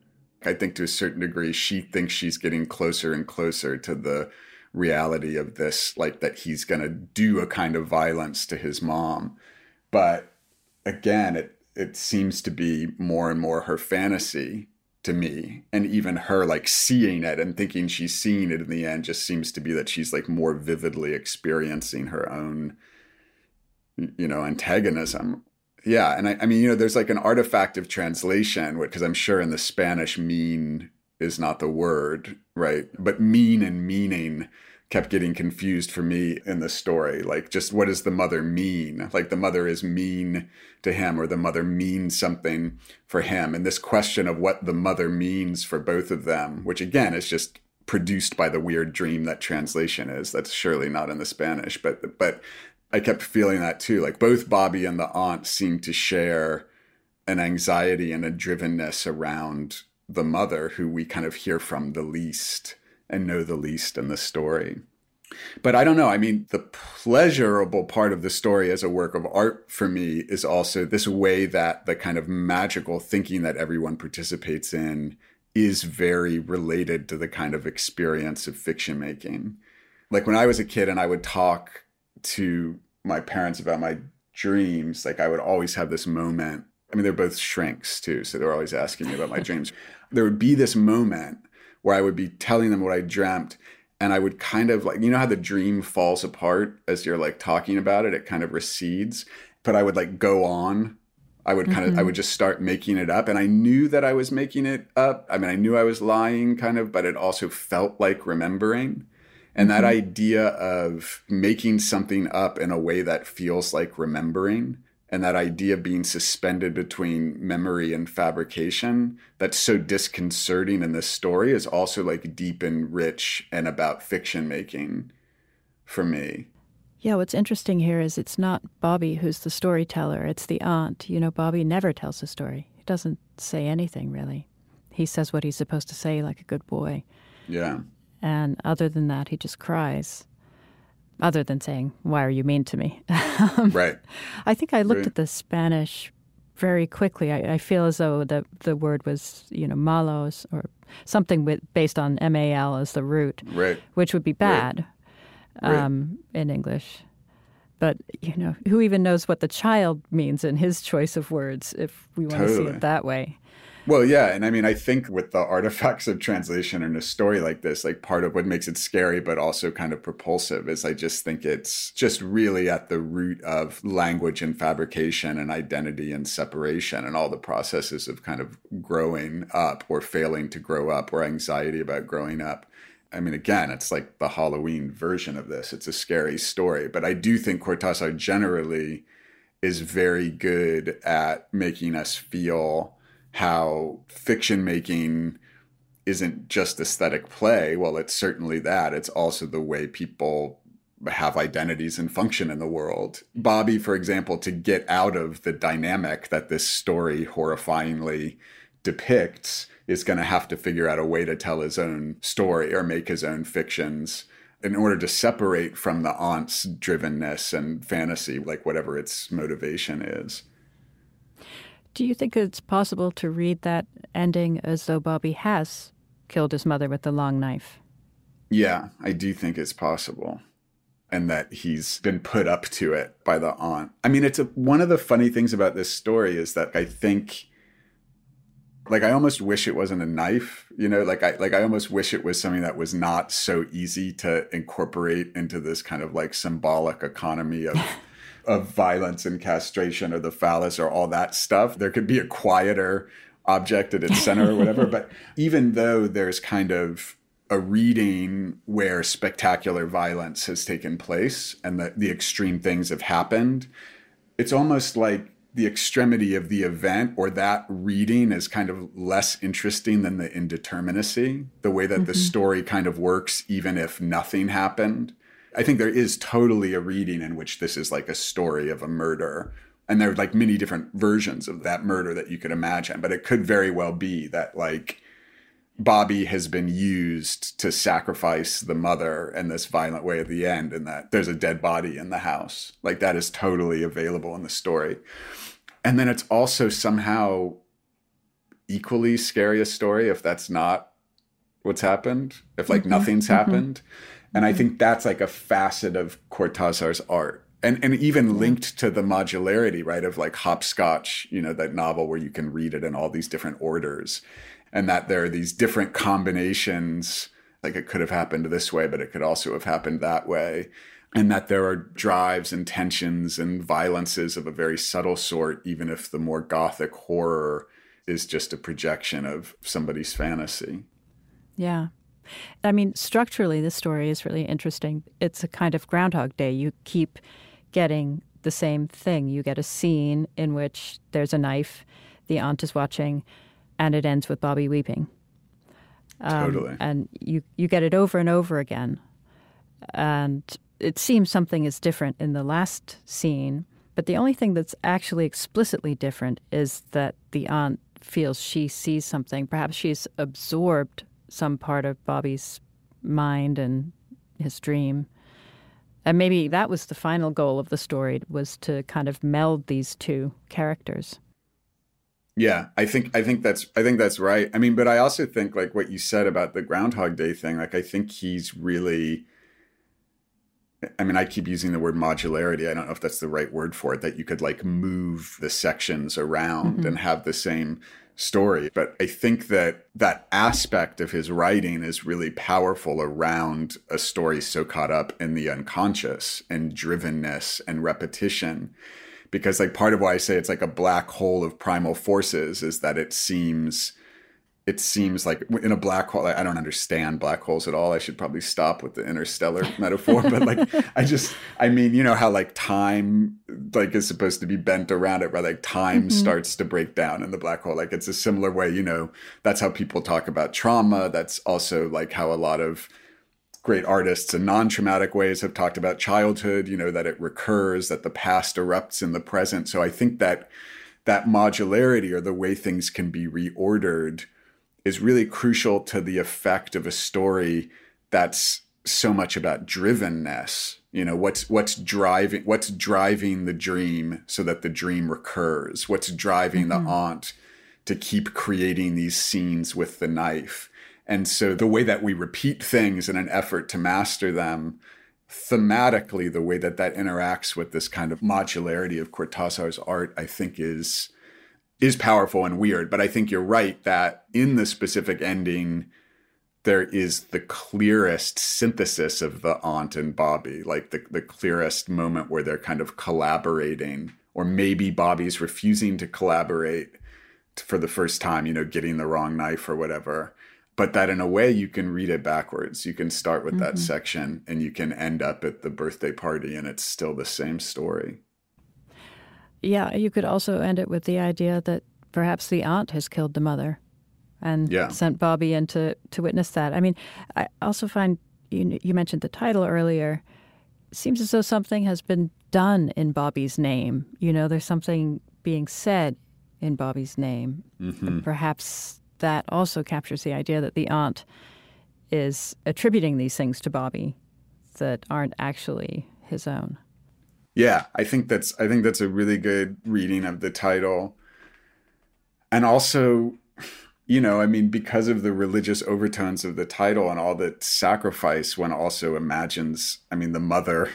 I think to a certain degree, she thinks she's getting closer and closer to the reality of this, like that he's gonna do a kind of violence to his mom. But again, it it seems to be more and more her fantasy to me and even her like seeing it and thinking she's seeing it in the end just seems to be that she's like more vividly experiencing her own you know antagonism Yeah, and I, I mean, you know, there's like an artifact of translation because I'm sure in the Spanish, mean is not the word, right? But mean and meaning kept getting confused for me in the story. Like, just what does the mother mean? Like, the mother is mean to him, or the mother means something for him. And this question of what the mother means for both of them, which again is just produced by the weird dream that translation is. That's surely not in the Spanish, but but I kept feeling that too. Like both Bobby and the aunt seem to share an anxiety and a drivenness around the mother who we kind of hear from the least and know the least in the story. But I don't know. I mean, the pleasurable part of the story as a work of art for me is also this way that the kind of magical thinking that everyone participates in is very related to the kind of experience of fiction making. Like when I was a kid and I would talk to my parents about my dreams, like I would always have this moment. I mean, they're both shrinks too, so they're always asking me about my [laughs] dreams. There would be this moment where I would be telling them what I dreamt and I would kind of like you know how the dream falls apart as you're like talking about it, it kind of recedes, but I would like go on. I would kind mm-hmm. of I would just start making it up and I knew that I was making it up. I mean, I knew I was lying kind of, but it also felt like remembering. And mm-hmm. that idea of making something up in a way that feels like remembering and that idea of being suspended between memory and fabrication that's so disconcerting in this story is also like deep and rich and about fiction making for me. Yeah, what's interesting here is it's not Bobby who's the storyteller, it's the aunt. You know, Bobby never tells a story. He doesn't say anything really. He says what he's supposed to say like a good boy. Yeah. And other than that, he just cries other than saying, Why are you mean to me? [laughs] right. I think I looked right. at the Spanish very quickly. I, I, feel as though the, the word was, you know, malos or something with, based on M A L as the root, right. which would be bad right. um, in English. But, you know, who even knows what the child means in his choice of words if we want totally. to see it that way? Well, yeah. And I mean, I think with the artifacts of translation and a story like this, like part of what makes it scary, but also kind of propulsive is I just think it's just really at the root of language and fabrication and identity and separation and all the processes of kind of growing up or failing to grow up or anxiety about growing up. I mean, again, it's like the Halloween version of this. It's a scary story. But I do think Cortázar generally is very good at making us feel how fiction making isn't just aesthetic play. Well, it's certainly that. It's also the way people have identities and function in the world. Bobby, for example, to get out of the dynamic that this story horrifyingly depicts, is going to have to figure out a way to tell his own story or make his own fictions in order to separate from the aunt's drivenness and fantasy, like whatever its motivation is. Do you think it's possible to read that ending as though Bobby has killed his mother with the long knife? Yeah, I do think it's possible. And that he's been put up to it by the aunt. I mean, it's a, one of the funny things about this story is that I think like I almost wish it wasn't a knife, you know, like I like I almost wish it was something that was not so easy to incorporate into this kind of like symbolic economy of [laughs] of violence and castration or the phallus or all that stuff. There could be a quieter object at its center or whatever. But [laughs] even though there's kind of a reading where spectacular violence has taken place and the, the extreme things have happened, it's almost like the extremity of the event or that reading is kind of less interesting than the indeterminacy, the way that mm-hmm. the story kind of works, even if nothing happened. I think there is totally a reading in which this is like a story of a murder. And there are like many different versions of that murder that you could imagine, but it could very well be that like Bobby has been used to sacrifice the mother in this violent way at the end, and that there's a dead body in the house. Like that is totally available in the story. And then it's also somehow equally scary a story if that's not what's happened, if like mm-hmm. nothing's mm-hmm. happened. And I mm-hmm. think that's like a facet of Cortázar's art. And, and even linked to the modularity, right, of like hopscotch, you know, that novel where you can read it in all these different orders and that there are these different combinations. Like it could have happened this way, but it could also have happened that way. and that there are drives and tensions and violences of a very subtle sort, even if the more gothic horror is just a projection of somebody's fantasy. Yeah. I mean, structurally, this story is really interesting. It's a kind of Groundhog Day. You keep getting the same thing. You get a scene in which there's a knife, the aunt is watching, and it ends with Bobby weeping. Um, totally. And you, you get it over and over again. And it seems something is different in the last scene, but the only thing that's actually explicitly different is that the aunt feels she sees something. Perhaps she's absorbed some part of Bobby's mind and his dream. And maybe that was the final goal of the story was to kind of meld these two characters. Yeah, I think I think that's I think that's right. I mean, but I also think like what you said about the Groundhog Day thing, like I think he's really I mean, I keep using the word modularity. I don't know if that's the right word for it, that you could like move the sections around mm-hmm. and have the same story. But I think that that aspect of his writing is really powerful around a story so caught up in the unconscious and drivenness and repetition. Because, like, part of why I say it's like a black hole of primal forces is that it seems it seems like in a black hole i don't understand black holes at all. I should probably stop with the interstellar [laughs] metaphor but like i just i mean you know how like time like is supposed to be bent around it where like time mm-hmm. starts to break down in the black hole. Like it's a similar way you know that's how people talk about trauma. That's also like how a lot of great artists in non-traumatic ways have talked about childhood you know that it recurs that the past erupts in the present. So i think that that modularity or the way things can be reordered is really crucial to the effect of a story that's so much about drivenness you know what's what's driving what's driving the dream so that the dream recurs what's driving mm-hmm. the aunt to keep creating these scenes with the knife and so the way that we repeat things in an effort to master them thematically the way that that interacts with this kind of modularity of cortázar's art i think is is powerful and weird. But I think you're right that in the specific ending, there is the clearest synthesis of the aunt and Bobby, like the, the clearest moment where they're kind of collaborating, or maybe Bobby's refusing to collaborate for the first time, you know, getting the wrong knife or whatever. But that in a way you can read it backwards. You can start with mm-hmm. that section and you can end up at the birthday party and it's still the same story. Yeah, you could also end it with the idea that perhaps the aunt has killed the mother and yeah. sent Bobby in to, to witness that. I mean, I also find you, you mentioned the title earlier. It seems as though something has been done in Bobby's name. You know, there's something being said in Bobby's name. Mm-hmm. Perhaps that also captures the idea that the aunt is attributing these things to Bobby that aren't actually his own. Yeah, I think that's I think that's a really good reading of the title. And also, you know, I mean, because of the religious overtones of the title and all the sacrifice, one also imagines, I mean, the mother,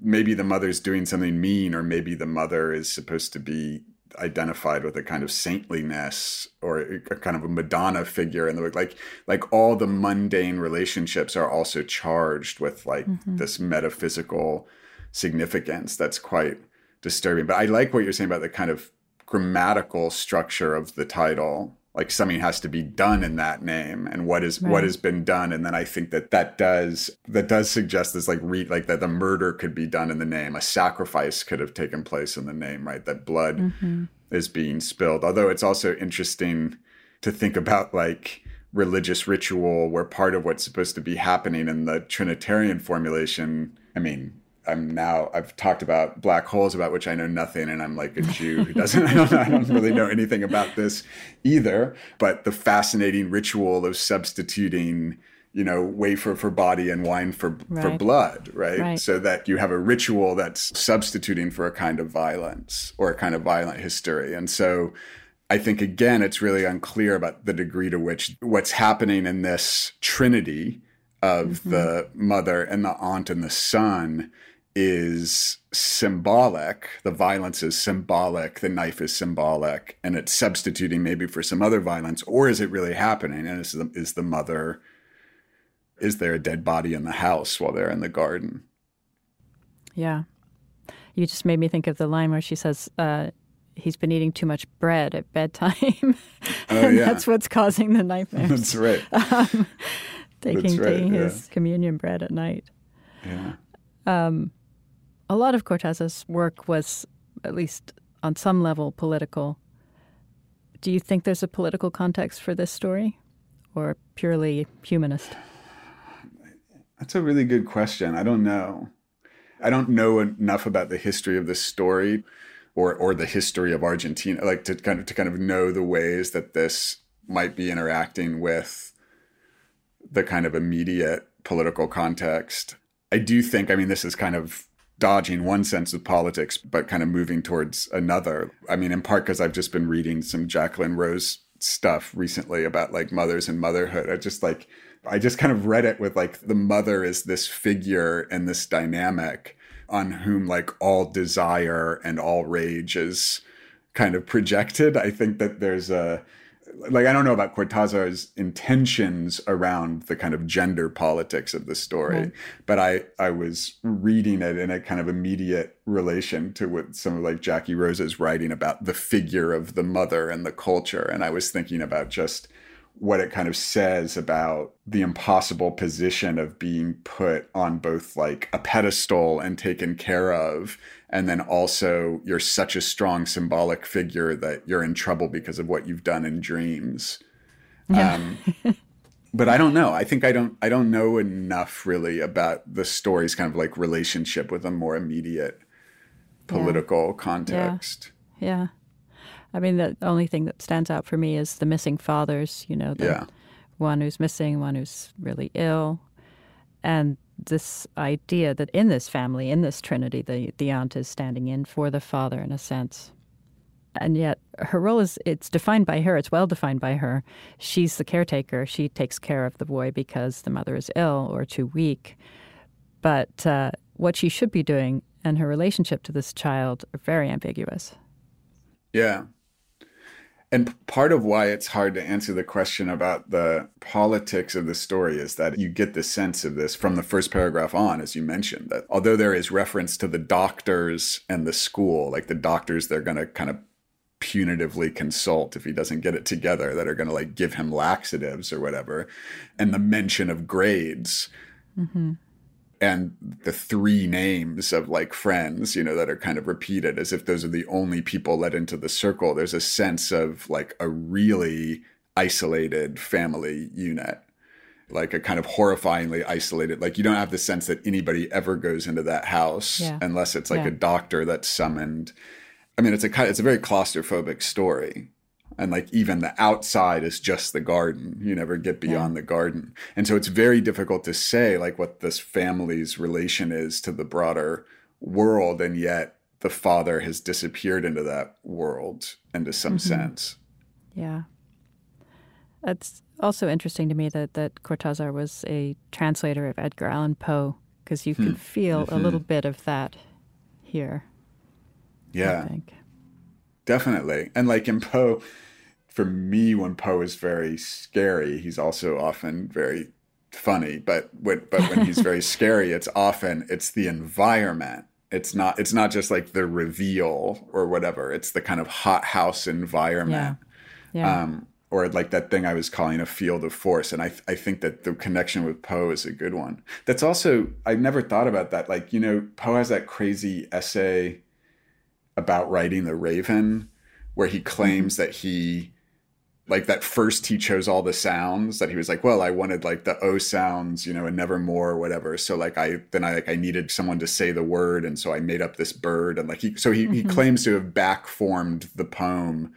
maybe the mother's doing something mean, or maybe the mother is supposed to be identified with a kind of saintliness or a kind of a Madonna figure and like like all the mundane relationships are also charged with like mm-hmm. this metaphysical significance that's quite disturbing. But I like what you're saying about the kind of grammatical structure of the title. Like something has to be done in that name, and what is right. what has been done, and then I think that that does that does suggest this like read like that the murder could be done in the name, a sacrifice could have taken place in the name, right? That blood mm-hmm. is being spilled. Although it's also interesting to think about like religious ritual where part of what's supposed to be happening in the Trinitarian formulation. I mean, I'm now I've talked about black holes about which I know nothing and I'm like a Jew who doesn't [laughs] I don't I don't really know anything about this either but the fascinating ritual of substituting you know wafer for body and wine for right. for blood right? right so that you have a ritual that's substituting for a kind of violence or a kind of violent history and so I think again it's really unclear about the degree to which what's happening in this trinity of mm-hmm. the mother and the aunt and the son is symbolic. The violence is symbolic. The knife is symbolic, and it's substituting maybe for some other violence, or is it really happening? And is the, is the mother? Is there a dead body in the house while they're in the garden? Yeah. You just made me think of the line where she says, uh, he's been eating too much bread at bedtime. Oh, [laughs] and yeah. that's what's causing the nightmares. That's right. [laughs] um, taking That's right, taking yeah. his communion bread at night. Yeah. A lot of Cortázar's work was, at least on some level, political. Do you think there's a political context for this story, or purely humanist? That's a really good question. I don't know. I don't know enough about the history of this story or or the history of Argentina like to kind of to kind of know the ways that this might be interacting with the kind of immediate political context. I do think I mean this is kind of dodging one sense of politics but kind of moving towards another. I mean in part because I've just been reading some Jacqueline Rose stuff recently about like mothers and motherhood. I just like I just kind of read it with like the mother is this figure and this dynamic on whom like all desire and all rage is kind of projected. I think that there's a like I don't know about Cortázar's intentions around the kind of gender politics of the story, Right. but I I was reading it in a kind of immediate relation to what some of like Jackie Rose's writing about the figure of the mother and the culture, and I was thinking about just what it kind of says about the impossible position of being put on both like a pedestal and taken care of and then also you're such a strong symbolic figure that you're in trouble because of what you've done in dreams um, but i don't know i think i don't i don't know enough really about the story's kind of like relationship with a more immediate political context Yeah. I mean, the only thing that stands out for me is the missing fathers, you know, the Yeah. one who's missing, one who's really ill. And this idea that in this family, in this trinity, the, the aunt is standing in for the father in a sense. And yet her role is, it's defined by her, it's well defined by her. She's the caretaker. She takes care of the boy because the mother is ill or too weak. But uh, what she should be doing and her relationship to this child are very ambiguous. Yeah. And part of why it's hard to answer the question about the politics of the story is that you get the sense of this from the first paragraph on, as you mentioned, that although there is reference to the doctors and the school, like the doctors they're going to kind of punitively consult if he doesn't get it together, that are going to like give him laxatives or whatever, and the mention of grades mm-hmm. And the three names of like friends, you know, that are kind of repeated as if those are the only people let into the circle. There's a sense of like a really isolated family unit, like a kind of horrifyingly isolated. Like you don't have the sense that anybody ever goes into that house Yeah. unless it's like Yeah. a doctor that's summoned. I mean, it's a it's a very claustrophobic story. And like even the outside is just the garden. You never get beyond the garden. And so it's very difficult to say like what this family's relation is to the broader world. And yet the father has disappeared into that world into some mm-hmm. sense. Yeah. It's also interesting to me that, that Cortázar was a translator of Edgar Allan Poe, because you can hmm. feel a mm-hmm. little bit of that here, I Yeah, think. Definitely. And like in Poe, for me, when Poe is very scary, he's also often very funny. But when, but when he's very [laughs] scary, it's often it's the environment. It's not it's not just like the reveal or whatever. It's the kind of hothouse environment. Yeah. um, or like that thing I was calling a field of force. And I, I think that the connection with Poe is a good one. That's also, I've never thought about that. Like, you know, Poe has that crazy essay about writing The Raven, where he claims mm-hmm. that he, like that first he chose all the sounds that he was like, well, I wanted like the O sounds, you know, and nevermore or whatever. So like I, then I like, I needed someone to say the word. And so I made up this bird. And like he, so he, he mm-hmm. claims to have back formed the poem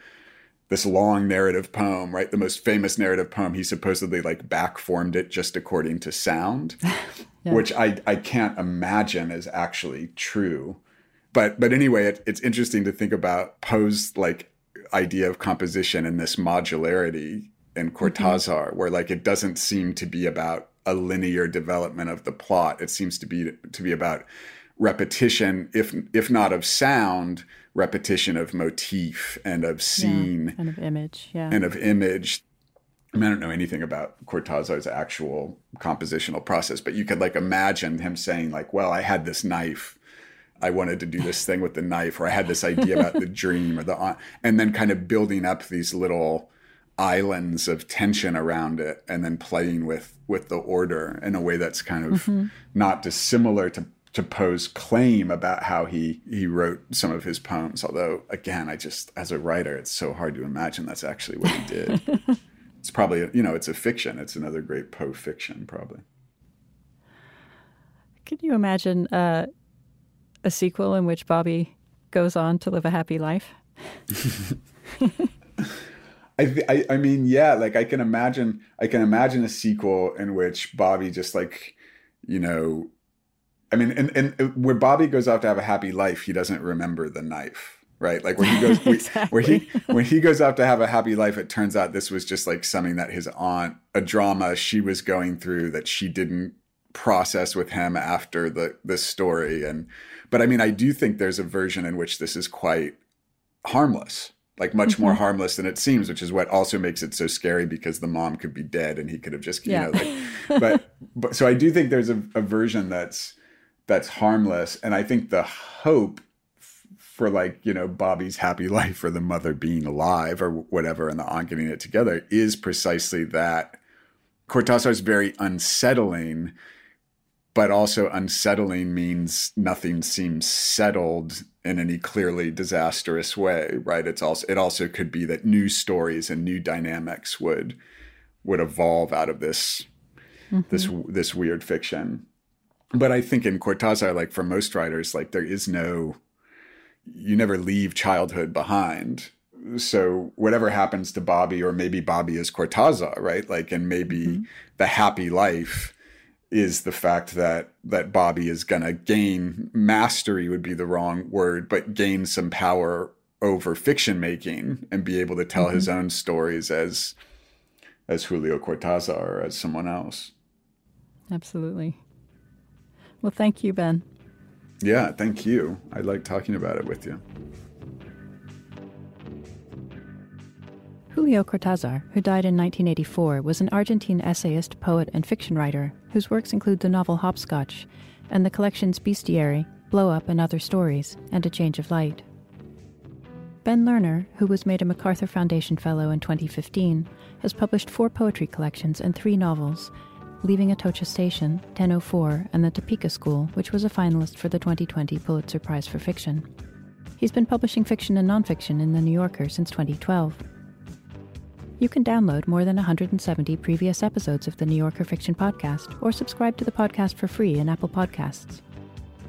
this long narrative poem, right? The most famous narrative poem. He supposedly like back formed it just according to sound, [laughs] which I, I can't imagine is actually true. But but anyway, it, it's interesting to think about Poe's like idea of composition and this modularity in mm-hmm. Cortázar, where like it doesn't seem to be about a linear development of the plot. It seems to be to be about repetition, if if not of sound, repetition of motif and of scene Kind of image. Yeah. and of image. I, mean, I don't know anything about Cortázar's actual compositional process, but you could like imagine him saying like, "Well, I had this knife I wanted to do this thing with the knife, or I had this idea about the [laughs] dream, or the and then kind of building up these little islands of tension around it, and then playing with with the order in a way that's kind of mm-hmm. not dissimilar to to Poe's claim about how he he wrote some of his poems. Although, again, I just as a writer, it's so hard to imagine that's actually what he did. [laughs] it's probably you know it's a fiction. It's another great Poe fiction, probably. Can you imagine uh, a sequel in which Bobby goes on to live a happy life? [laughs] I, I, I mean, yeah, like I can imagine, I can imagine a sequel in which Bobby just like, you know, I mean, and, and uh, where Bobby goes off to have a happy life, he doesn't remember the knife, right? Like when he goes, [laughs] exactly. where he when he goes off to have a happy life, it turns out this was just like something that his aunt, a drama she was going through that she didn't process with him after the the story, and but I mean, I do think there's a version in which this is quite harmless, like much mm-hmm. more harmless than it seems, which is what also makes it so scary because the mom could be dead and he could have just, you yeah. know, like, but, [laughs] but so I do think there's a, a version that's, that's harmless. And I think the hope for like, you know, Bobby's happy [laughs] life or the mother being alive or whatever and the aunt getting it together is precisely that. Cortázar is very unsettling but also unsettling means nothing seems settled in any clearly disastrous way right it's also it also could be that new stories and new dynamics would would evolve out of this mm-hmm. this this weird fiction but i think in cortázar like for most writers like there is no you never leave childhood behind so whatever happens to bobby or maybe bobby is cortázar right like and maybe mm-hmm. the happy life is the fact that that Bobby is going to gain mastery would be the wrong word, but gain some power over fiction making and be able to tell mm-hmm. his own stories as as Julio Cortázar or as someone else. Absolutely. Well, thank you, Ben. Yeah, thank you. I like talking about it with you. Julio Cortázar, who died in 1984, was an Argentine essayist, poet, and fiction writer whose works include the novel Hopscotch and the collections Bestiary, Blow Up and Other Stories, and A Change of Light. Ben Lerner, who was made a MacArthur Foundation Fellow in 2015, has published four poetry collections and three novels, Leaving Atocha Station, 1004, and The Topeka School, which was a finalist for the 2020 Pulitzer Prize for Fiction. He's been publishing fiction and nonfiction in The New Yorker since 2012. You can download more than 170 previous episodes of the New Yorker Fiction Podcast or subscribe to the podcast for free in Apple Podcasts.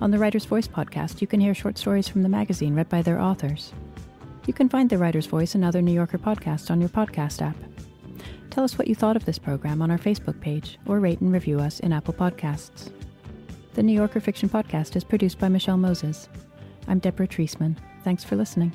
On the Writer's Voice podcast, you can hear short stories from the magazine read by their authors. You can find the Writer's Voice and other New Yorker podcasts on your podcast app. Tell us what you thought of this program on our Facebook page or rate and review us in Apple Podcasts. The New Yorker Fiction Podcast is produced by Michelle Moses. I'm Deborah Treisman. Thanks for listening.